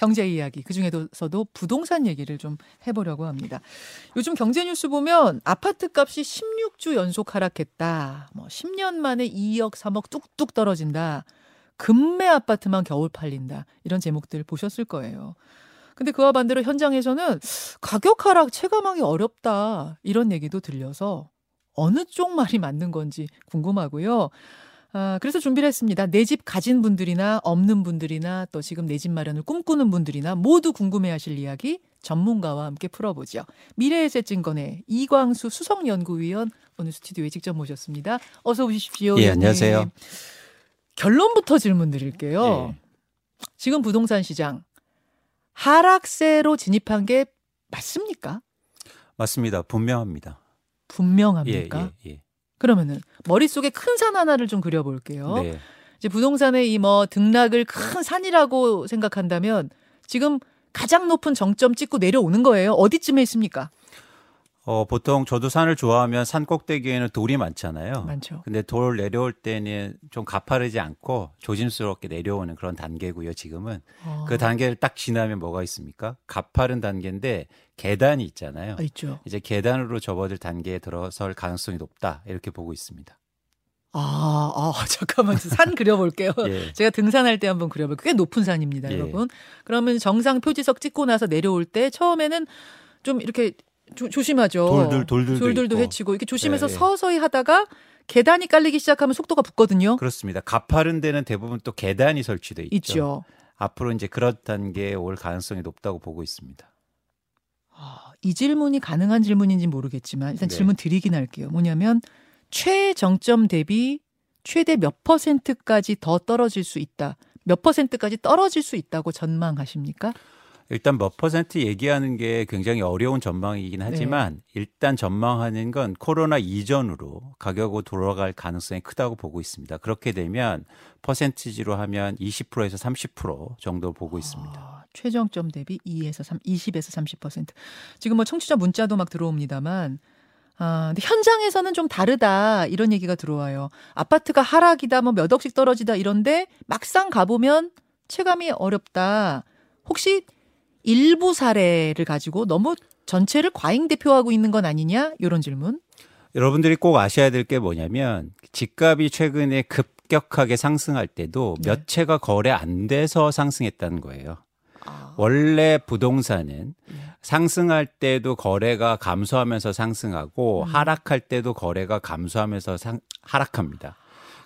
경제 이야기 그 중에서도 부동산 얘기를 좀 해보려고 합니다. 요즘 경제 뉴스 보면 아파트 값이 16주 연속 하락했다. 뭐 10년 만에 2억 3억 뚝뚝 떨어진다. 금매 아파트만 겨울 팔린다. 이런 제목들 보셨을 거예요. 근데 그와 반대로 현장에서는 가격 하락 체감하기 어렵다. 이런 얘기도 들려서 어느 쪽 말이 맞는 건지 궁금하고요. 아, 그래서 준비를 했습니다. 내 집 가진 분들이나 없는 분들이나 또 지금 내 집 마련을 꿈꾸는 분들이나 모두 궁금해 하실 이야기 전문가와 함께 풀어보죠. 미래의 세증권의 이광수 수석연구위원 오늘 스튜디오에 직접 모셨습니다. 어서 오십시오. 예, 안녕하세요. 네. 결론부터 질문 드릴게요. 예. 지금 부동산 시장 하락세로 진입한 게 맞습니까? 맞습니다. 분명합니다. 분명합니까? 예, 예, 예. 그러면은 머릿속에 큰 산 하나를 좀 그려볼게요. 네. 이제 부동산의 이 뭐 등락을 큰 산이라고 생각한다면 지금 가장 높은 정점 찍고 내려오는 거예요. 어디쯤에 있습니까? 어, 보통 저도 산을 좋아하면 산 꼭대기에는 돌이 많잖아요. 많죠. 근데 돌 내려올 때는 좀 가파르지 않고 조심스럽게 내려오는 그런 단계고요, 지금은. 어. 그 단계를 딱 지나면 뭐가 있습니까? 가파른 단계인데 계단이 있잖아요. 아, 있죠. 이제 계단으로 접어들 단계에 들어설 가능성이 높다. 이렇게 보고 있습니다. 아, 아 잠깐만 산 그려볼게요. 예. 제가 등산할 때 한번 그려볼게요. 꽤 높은 산입니다, 예. 여러분. 그러면 정상 표지석 찍고 나서 내려올 때 처음에는 좀 이렇게 조, 조심하죠. 돌들 돌들 돌들도 해치고 이렇게 조심해서 네. 서서히 하다가 계단이 깔리기 시작하면 속도가 붙거든요. 그렇습니다. 가파른 데는 대부분 또 계단이 설치돼 있죠. 있죠. 앞으로 이제 그런 단계에 올 가능성이 높다고 보고 있습니다. 아, 이 질문이 가능한 질문인지 모르겠지만 일단 네. 질문 드리긴 할게요. 뭐냐면 최정점 대비 최대 몇 퍼센트까지 더 떨어질 수 있다. 몇 퍼센트까지 떨어질 수 있다고 전망하십니까? 일단 몇 퍼센트 얘기하는 게 굉장히 어려운 전망이긴 하지만 네. 일단 전망하는 건 코로나 이전으로 가격으로 돌아갈 가능성이 크다고 보고 있습니다. 그렇게 되면 퍼센티지로 하면 20%에서 30% 정도 보고 있습니다. 아, 최저점 대비 2에서 3, 20에서 30%. 지금 뭐 청취자 문자도 막 들어옵니다만 아, 근데 현장에서는 좀 다르다 이런 얘기가 들어와요. 아파트가 하락이다 뭐 몇 억씩 떨어지다 이런데 막상 가보면 체감이 어렵다. 혹시 일부 사례를 가지고 너무 전체를 과잉 대표하고 있는 건 아니냐 이런 질문. 여러분들이 꼭 아셔야 될 게 뭐냐면 집값이 최근에 급격하게 상승할 때도 네. 몇 채가 거래 안 돼서 상승했다는 거예요. 아. 원래 부동산은 네. 상승할 때도 거래가 감소하면서 상승하고 음. 하락할 때도 거래가 감소하면서 상, 하락합니다.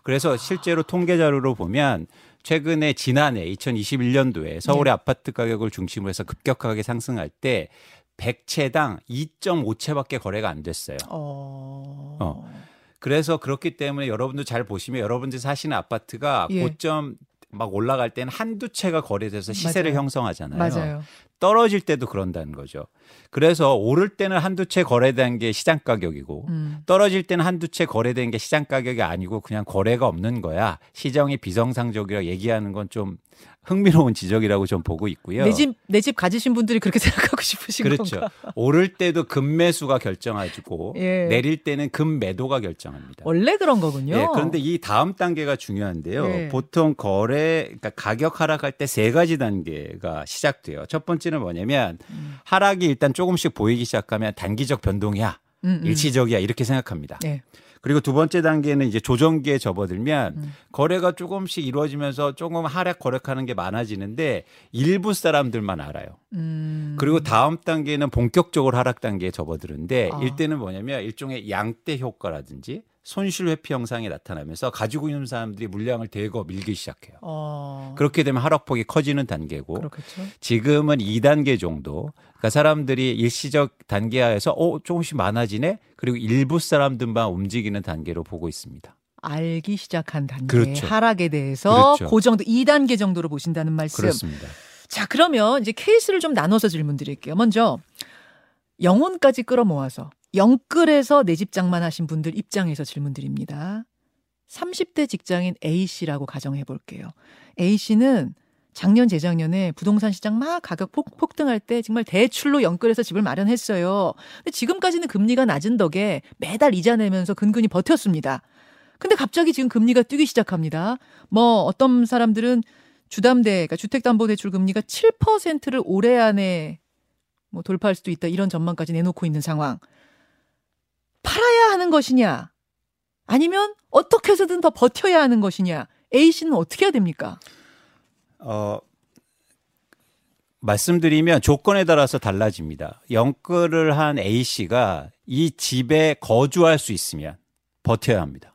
그래서 아. 실제로 통계 자료로 보면 최근에 지난해 2021년도에 서울의 네. 아파트 가격을 중심으로 해서 급격하게 상승할 때 100채당 2.5채밖에 거래가 안 됐어요. 어... 어. 그래서 그렇기 때문에 여러분도 잘 보시면 여러분들 사시는 아파트가 예. 고점 막 올라갈 때는 한두 채가 거래돼서 시세를 맞아요. 형성하잖아요. 맞아요. 떨어질 때도 그런다는 거죠. 그래서 오를 때는 한두 채 거래된 게 시장 가격이고 음. 떨어질 때는 한두 채 거래된 게 시장 가격이 아니고 그냥 거래가 없는 거야. 시장이 비정상적이라 얘기하는 건 좀 흥미로운 지적이라고 좀 보고 있고요. 내 집 내 집 가지신 분들이 그렇게 생각하고 싶으신 그렇죠. 건가? 오를 때도 금매수가 결정하고 예. 내릴 때는 금매도가 결정합니다. 원래 그런 거군요. 예, 그런데 이 다음 단계가 중요한데요. 예. 보통 거래 그러니까 가격 하락할 때 세 가지 단계가 시작돼요. 첫 번째는 뭐냐면 음. 하락이 일단 조금씩 보이기 시작하면 단기적 변동이야. 음, 음. 일시적이야 이렇게 생각합니다. 네. 그리고 두 번째 단계는 이제 조정기에 접어들면 음. 거래가 조금씩 이루어지면서 조금 하락 거래하는 게 많아지는데 일부 사람들만 알아요. 음. 그리고 다음 단계는 본격적으로 하락 단계에 접어드는데 아. 일때는 뭐냐면 일종의 양대 효과라든지 손실 회피 현상이 나타나면서 가지고 있는 사람들이 물량을 대거 밀기 시작해요. 어. 그렇게 되면 하락폭이 커지는 단계고 그렇겠죠. 지금은 2단계 정도. 그러니까 사람들이 일시적 단계 하에서 어 조금씩 많아지네. 그리고 일부 사람들만 움직이는 단계로 보고 있습니다. 알기 시작한 단계 그렇죠. 하락에 대해서 그렇죠. 그 정도 2단계 정도로 보신다는 말씀. 그렇습니다. 자, 그러면 이제 케이스를 좀 나눠서 질문 드릴게요. 먼저 영혼까지 끌어모아서 영끌에서 내 집 장만하신 분들 입장에서 질문드립니다. 30대 직장인 A씨라고 가정해 볼게요. A씨는 작년 재작년에 부동산 시장 막 가격 폭, 폭등할 때 정말 대출로 영끌해서 집을 마련했어요. 근데 지금까지는 금리가 낮은 덕에 매달 이자 내면서 근근히 버텼습니다. 근데 갑자기 지금 금리가 뛰기 시작합니다. 뭐 어떤 사람들은 주담대, 그러니까 주택담보대출 금리가 7%를 올해 안에 뭐 돌파할 수도 있다 이런 전망까지 내놓고 있는 상황. 팔아야 하는 것이냐? 아니면 어떻게 해서든 더 버텨야 하는 것이냐? A 씨는 어떻게 해야 됩니까? 어, 말씀드리면 조건에 따라서 달라집니다. 영끌을 한 A 씨가 이 집에 거주할 수 있으면 버텨야 합니다.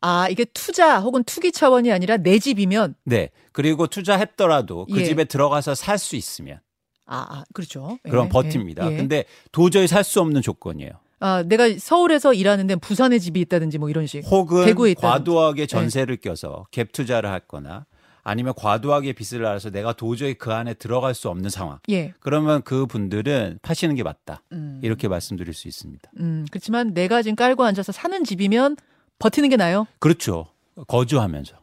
아, 이게 투자 혹은 투기 차원이 아니라 내 집이면 네. 그리고 투자했더라도 그 예. 집에 들어가서 살 수 있으면 아, 아 그렇죠. 예, 그럼 예, 버팁니다. 예. 근데 도저히 살 수 없는 조건이에요. 아, 내가 서울에서 일하는데 부산에 집이 있다든지 뭐 이런 식. 혹은 대구에 있다든지. 네. 과도하게 전세를 껴서 갭 투자를 했거나 아니면 과도하게 빚을 알아서 내가 도저히 그 안에 들어갈 수 없는 상황. 예. 그러면 그 분들은 파시는 게 맞다. 음. 이렇게 말씀드릴 수 있습니다. 음, 그렇지만 내가 지금 깔고 앉아서 사는 집이면 버티는 게 나요. 그렇죠. 거주하면서.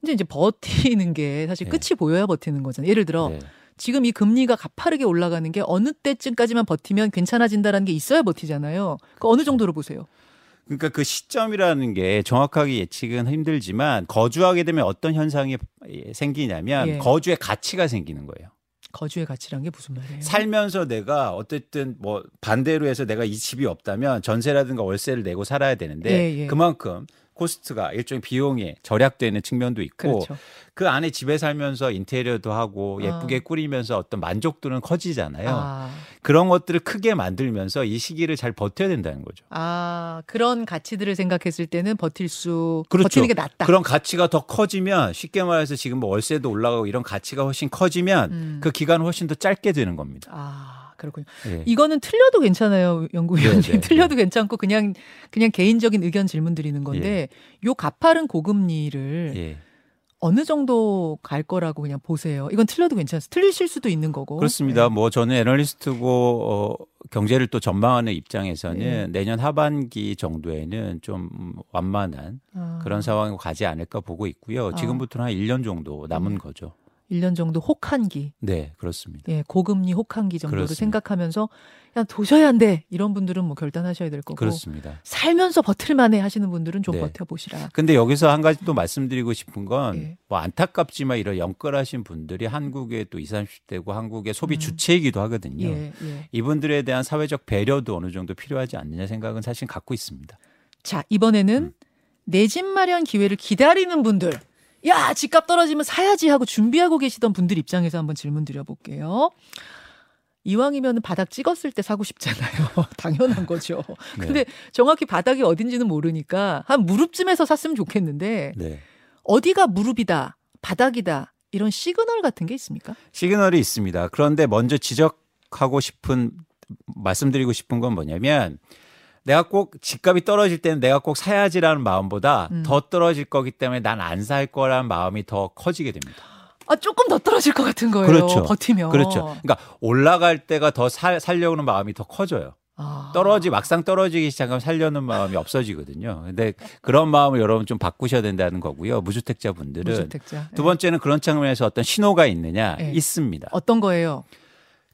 근데 이제 버티는 게 사실 네. 끝이 보여야 버티는 거잖아요. 예를 들어 네. 지금 이 금리가 가파르게 올라가는 게 어느 때쯤까지만 버티면 괜찮아진다라는 게 있어야 버티잖아요. 그 어느 정도로 보세요? 그러니까 그 시점이라는 게 정확하게 예측은 힘들지만 거주하게 되면 어떤 현상이 생기냐면 예. 거주의 가치가 생기는 거예요. 거주의 가치란 게 무슨 말이에요? 살면서 내가 어쨌든 뭐 반대로 해서 내가 이 집이 없다면 전세라든가 월세를 내고 살아야 되는데 예, 예. 그만큼 코스트가 일종의 비용이 절약되는 측면도 있고 그렇죠. 그 안에 집에 살면서 인테리어도 하고 예쁘게 아. 꾸리면서 어떤 만족도는 커지잖아요. 아, 그런 것들을 크게 만들면서 이 시기를 잘 버텨야 된다는 거죠. 아, 그런 가치들을 생각했을 때는 버틸 수 그렇죠. 버티는 게 낫다. 그런 가치가 더 커지면 쉽게 말해서 지금 뭐 월세도 올라가고 이런 가치가 훨씬 커지면 음. 그 기간은 훨씬 더 짧게 되는 겁니다. 아, 그렇군요. 예. 이거는 틀려도 괜찮아요, 연구위원님. 네, 네, 틀려도 괜찮고 그냥 그냥 개인적인 의견 질문 드리는 건데 요 가파른 고금리를 예. 어느 정도 갈 거라고 그냥 보세요. 이건 틀려도 괜찮아요. 틀리실 수도 있는 거고. 그렇습니다. 네. 뭐 저는 애널리스트고 어, 경제를 또 전망하는 입장에서는 네. 내년 하반기 정도에는 좀 완만한 아, 그런 상황으로 가지 않을까 보고 있고요. 아. 지금부터는 한 1년 정도 남은 음. 거죠. 1년 정도 혹한기. 네, 그렇습니다. 예, 고금리 혹한기 정도를 그렇습니다. 생각하면서 야 도저히 안 돼. 이런 분들은 뭐 결단하셔야 될 거고. 그렇습니다. 살면서 버틸 만해 하시는 분들은 좀 네. 버텨 보시라. 근데 여기서 한 가지 또 말씀드리고 싶은 건 예. 뭐 안타깝지만 이런 영끌하신 분들이 한국의 또 20, 30대고 한국의 소비 음. 주체이기도 하거든요. 예, 예. 이분들에 대한 사회적 배려도 어느 정도 필요하지 않느냐 생각은 사실 갖고 있습니다. 자, 이번에는 음. 내집 마련 기회를 기다리는 분들. 야, 집값 떨어지면 사야지 하고 준비하고 계시던 분들 입장에서 한번 질문 드려볼게요. 이왕이면 바닥 찍었을 때 사고 싶잖아요. 당연한 거죠. 네. 근데 정확히 바닥이 어딘지는 모르니까 한 무릎쯤에서 샀으면 좋겠는데 네. 어디가 무릎이다, 바닥이다 이런 시그널 같은 게 있습니까? 시그널이 있습니다. 그런데 먼저 지적하고 싶은 말씀드리고 싶은 건 뭐냐면 내가 꼭 집값이 떨어질 때는 내가 꼭 사야지라는 마음보다 음. 더 떨어질 거기 때문에 난 안 살 거라는 마음이 더 커지게 됩니다. 아 조금 더 떨어질 것 같은 거예요. 그렇죠. 버티면. 그렇죠. 그러니까 올라갈 때가 더 살, 살려는 마음이 더 커져요. 아. 떨어지 막상 떨어지기 시작하면 살려는 마음이 없어지거든요. 근데 그런 마음을 여러분 좀 바꾸셔야 된다는 거고요. 무주택자 분들은 무주택자. 두 예. 번째는 그런 측면에서 어떤 신호가 있느냐 네. 있습니다. 어떤 거예요?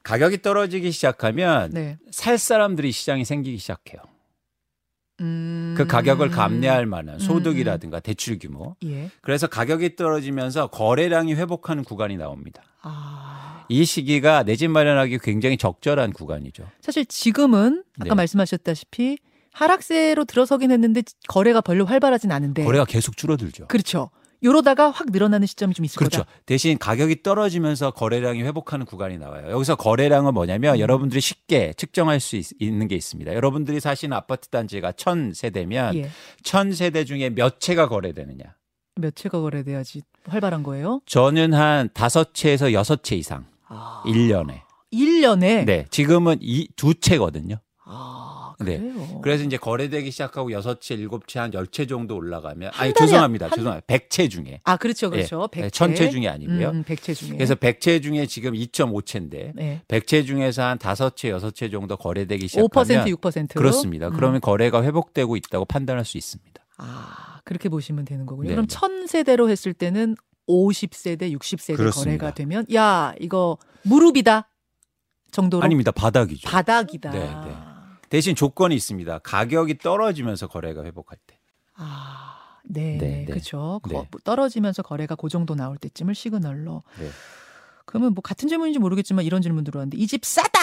가격이 떨어지기 시작하면 네. 살 사람들이 시장이 생기기 시작해요. 음. 그 가격을 감내할 만한 음, 소득이라든가 대출 규모. 예. 그래서 가격이 떨어지면서 거래량이 회복하는 구간이 나옵니다. 아. 이 시기가 내 집 마련하기 굉장히 적절한 구간이죠. 사실 지금은 아까 네. 말씀하셨다시피 하락세로 들어서긴 했는데 거래가 별로 활발하진 않은데. 거래가 계속 줄어들죠. 그렇죠. 요러다가 확 늘어나는 시점이 좀 있을 그렇죠. 거다. 대신 가격이 떨어지면서 거래량이 회복하는 구간이 나와요. 여기서 거래량은 뭐냐면 음. 여러분들이 쉽게 측정할 수 있, 는게 있습니다. 여러분들이 사시는 아파트 단지가 천 세대면 예. 천 세대 중에 몇 채가 거래되느냐? 몇 채가 거래돼야지 활발한 거예요? 저는 한 다섯 채에서 여섯 채 이상 아. 일년에 1년에? 네, 지금은 이 두 채거든요. 아, 네. 그래요. 그래서 이제 거래되기 시작하고 여섯 채, 일곱 채, 한 열 채 정도 올라가면 한 아니 죄송합니다. 한- 죄송합니다. 백 채 중에. 아, 그렇죠. 그렇죠. 네, 100채. 천채 중에 아니고요. 음, 100채 중에. 그래서 백 채 중에 지금 2.5채인데 네. 백채 중에서 한 다섯 채, 여섯 채 정도 거래되기 5% 시작하면 6%로 그렇습니다. 음. 그러면 거래가 회복되고 있다고 판단할 수 있습니다. 아, 그렇게 보시면 되는 거군요. 네, 그럼 네. 천 세대로 했을 때는 50세대, 60세대 그렇습니다. 거래가 되면 야, 이거 무릎이다. 정도로 아닙니다. 바닥이죠. 바닥이다. 네, 네. 대신 조건이 있습니다. 가격이 떨어지면서 거래가 회복할 때. 아, 네, 네, 네. 그렇죠. 네. 떨어지면서 거래가 그 정도 나올 때쯤을 시그널로. 네. 그러면 뭐 같은 질문인지 모르겠지만 이런 질문 들어왔는데 이 집 싸다.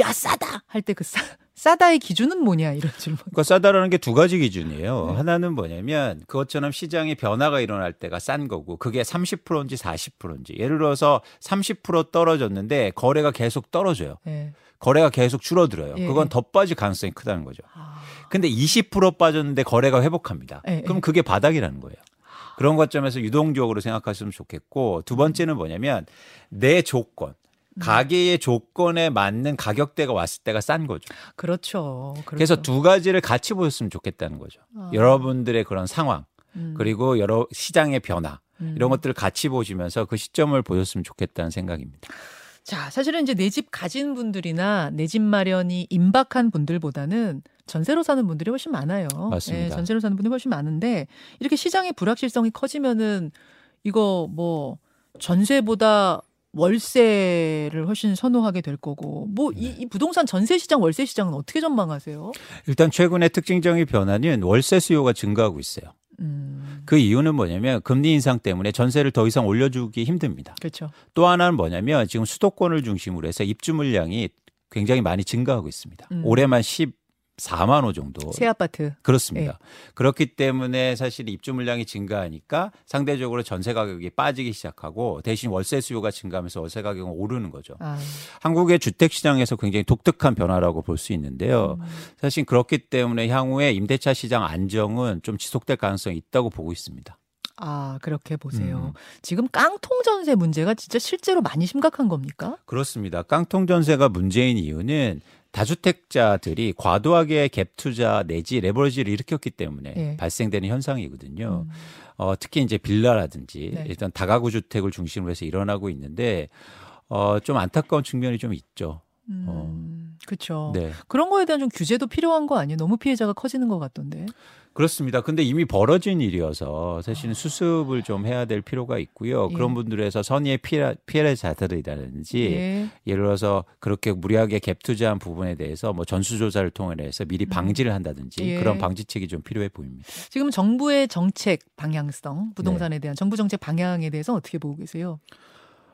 야 싸다 할 때 그 싸, 싸다의 기준은 뭐냐 이런 질문. 그러니까 싸다라는 게 두 가지 기준이에요. 네. 하나는 뭐냐면 그것처럼 시장에 변화가 일어날 때가 싼 거고 그게 30%인지 40%인지 예를 들어서 30% 떨어졌는데 거래가 계속 떨어져요. 예. 거래가 계속 줄어들어요. 예. 그건 더 빠질 가능성이 크다는 거죠. 아, 근데 20% 빠졌는데 거래가 회복합니다. 예, 그럼 예. 그게 바닥이라는 거예요. 그런 관점에서 유동적으로 생각하시면 좋겠고 두 번째는 뭐냐면 내 조건 음. 가게의 조건에 맞는 가격대가 왔을 때가 싼 거죠. 그렇죠. 그렇죠. 그래서 두 가지를 같이 보셨으면 좋겠다는 거죠. 아. 여러분들의 그런 상황 음, 그리고 여러 시장의 변화 음. 이런 것들을 같이 보시면서 그 시점을 보셨으면 좋겠다는 생각입니다. 자, 사실은 이제 내 집 가진 분들이나 내 집 마련이 임박한 분들보다는 전세로 사는 분들이 훨씬 많아요. 맞습니다. 예, 전세로 사는 분들이 훨씬 많은데 이렇게 시장의 불확실성이 커지면은 이거 뭐 전세보다 월세를 훨씬 선호하게 될 거고 뭐이 네. 부동산 전세 시장 월세 시장은 어떻게 전망하세요? 일단 최근의 특징적인 변화는 월세 수요가 증가하고 있어요. 음. 그 이유는 뭐냐면 금리 인상 때문에 전세를 더 이상 올려주기 힘듭니다. 그렇죠. 또 하나는 뭐냐면 지금 수도권을 중심으로 해서 입주 물량이 굉장히 많이 증가하고 있습니다. 음. 올해만 14만 호 정도. 새 아파트. 그렇습니다. 예. 그렇기 때문에 사실 입주 물량이 증가하니까 상대적으로 전세 가격이 빠지기 시작하고 대신 월세 수요가 증가하면서 월세 가격은 오르는 거죠. 아. 한국의 주택 시장에서 굉장히 독특한 변화라고 볼 수 있는데요. 음. 사실 그렇기 때문에 향후에 임대차 시장 안정은 좀 지속될 가능성이 있다고 보고 있습니다. 아, 그렇게 보세요. 음. 지금 깡통 전세 문제가 진짜 실제로 많이 심각한 겁니까? 그렇습니다. 깡통 전세가 문제인 이유는 다주택자들이 과도하게 갭 투자 내지 레버리지를 일으켰기 때문에 예. 발생되는 현상이거든요. 음. 어, 특히 이제 빌라라든지 네. 일단 다가구 주택을 중심으로 해서 일어나고 있는데 어, 좀 안타까운 측면이 좀 있죠. 음, 그렇죠. 네. 그런 거에 대한 좀 규제도 필요한 거 아니에요? 너무 피해자가 커지는 것 같던데. 그렇습니다. 근데 이미 벌어진 일이어서 사실은 수습을 좀 해야 될 필요가 있고요. 아. 예. 그런 분들에서 선의의 피해, 피해자들이라든지 예. 예를 들어서 그렇게 무리하게 갭 투자한 부분에 대해서 뭐 전수조사를 통해서 미리 방지를 한다든지 예. 그런 방지책이 좀 필요해 보입니다. 지금 정부의 정책 방향성, 네. 부동산에 대한 정부 정책 방향에 대해서 어떻게 보고 계세요?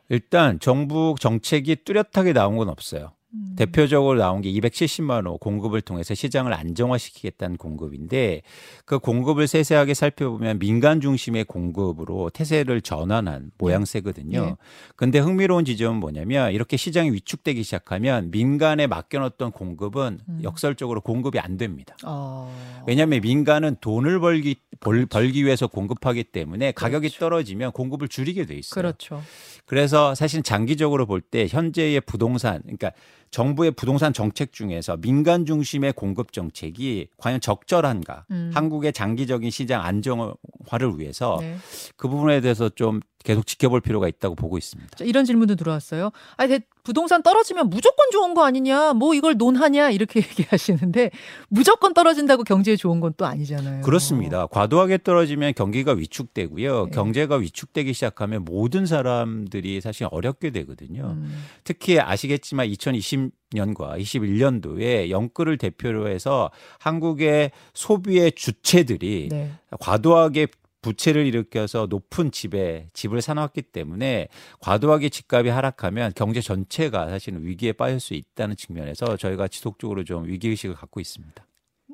일단 정부 정책이 뚜렷하게 나온 건 없어요. 음. 대표적으로 나온 게 270만 호 공급을 통해서 시장을 안정화시키겠다는 공급인데 그 공급을 세세하게 살펴보면 민간 중심의 공급으로 태세를 전환한 모양새거든요. 네. 근데 흥미로운 지점은 뭐냐면 이렇게 시장이 위축되기 시작하면 민간에 맡겨놓던 공급은 음. 역설적으로 공급이 안 됩니다. 어. 왜냐하면 민간은 돈을 벌기 벌, 벌기 위해서 공급하기 때문에 가격이 그렇죠. 떨어지면 공급을 줄이게 돼 있어요. 그렇죠. 그래서 사실 장기적으로 볼 때 현재의 부동산, 그러니까 정부의 부동산 정책 중에서 민간 중심의 공급 정책이 과연 적절한가? 음. 한국의 장기적인 시장 안정화를 위해서 네. 그 부분에 대해서 좀 계속 지켜볼 필요가 있다고 보고 있습니다. 자, 이런 질문도 들어왔어요. 아, 대- 부동산 떨어지면 무조건 좋은 거 아니냐? 뭐 이걸 논하냐? 이렇게 얘기하시는데 무조건 떨어진다고 경제에 좋은 건 또 아니잖아요. 그렇습니다. 과도하게 떨어지면 경기가 위축되고요. 네. 경제가 위축되기 시작하면 모든 사람들이 사실 어렵게 되거든요. 음. 특히 아시겠지만 2020 년과 21년도에 영끌을 대표로 해서 한국의 소비의 주체들이 네. 과도하게 부채를 일으켜서 높은 집에 집을 사놨기 때문에 과도하게 집값이 하락하면 경제 전체가 사실은 위기에 빠질 수 있다는 측면에서 저희가 지속적으로 좀 위기 의식을 갖고 있습니다.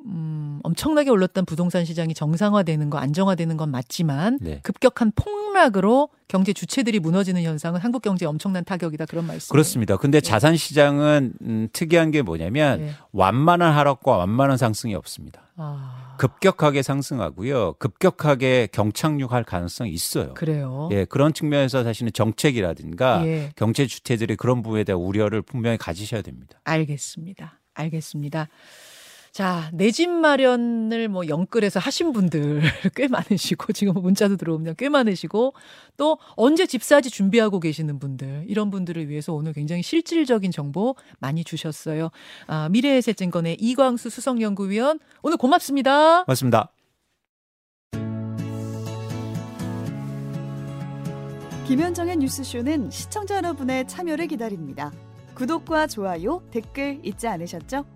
음, 엄청나게 올랐던 부동산 시장이 정상화되는 거, 안정화되는 건 맞지만 네. 급격한 폭락으로 경제 주체들이 무너지는 현상은 한국 경제에 엄청난 타격이다 그런 말씀. 그렇습니다. 근데 자산 시장은 음, 특이한 게 뭐냐면 네. 완만한 하락과 완만한 상승이 없습니다. 아, 급격하게 상승하고요. 급격하게 경착륙할 가능성이 있어요. 그래요. 예, 그런 측면에서 사실은 정책이라든가 예. 경제 주체들이 그런 부분에 대한 우려를 분명히 가지셔야 됩니다. 알겠습니다. 알겠습니다. 자, 내 집 마련을 뭐 영끌해서 하신 분들 꽤 많으시고, 지금 문자도 들어오면 꽤 많으시고, 또 언제 집 사지 준비하고 계시는 분들, 이런 분들을 위해서 오늘 굉장히 실질적인 정보 많이 주셨어요. 아, 미래에셋증권의 이광수 수석연구위원, 오늘 고맙습니다. 맞습니다. 김현정의 뉴스쇼는 시청자 여러분의 참여를 기다립니다. 구독과 좋아요, 댓글 잊지 않으셨죠?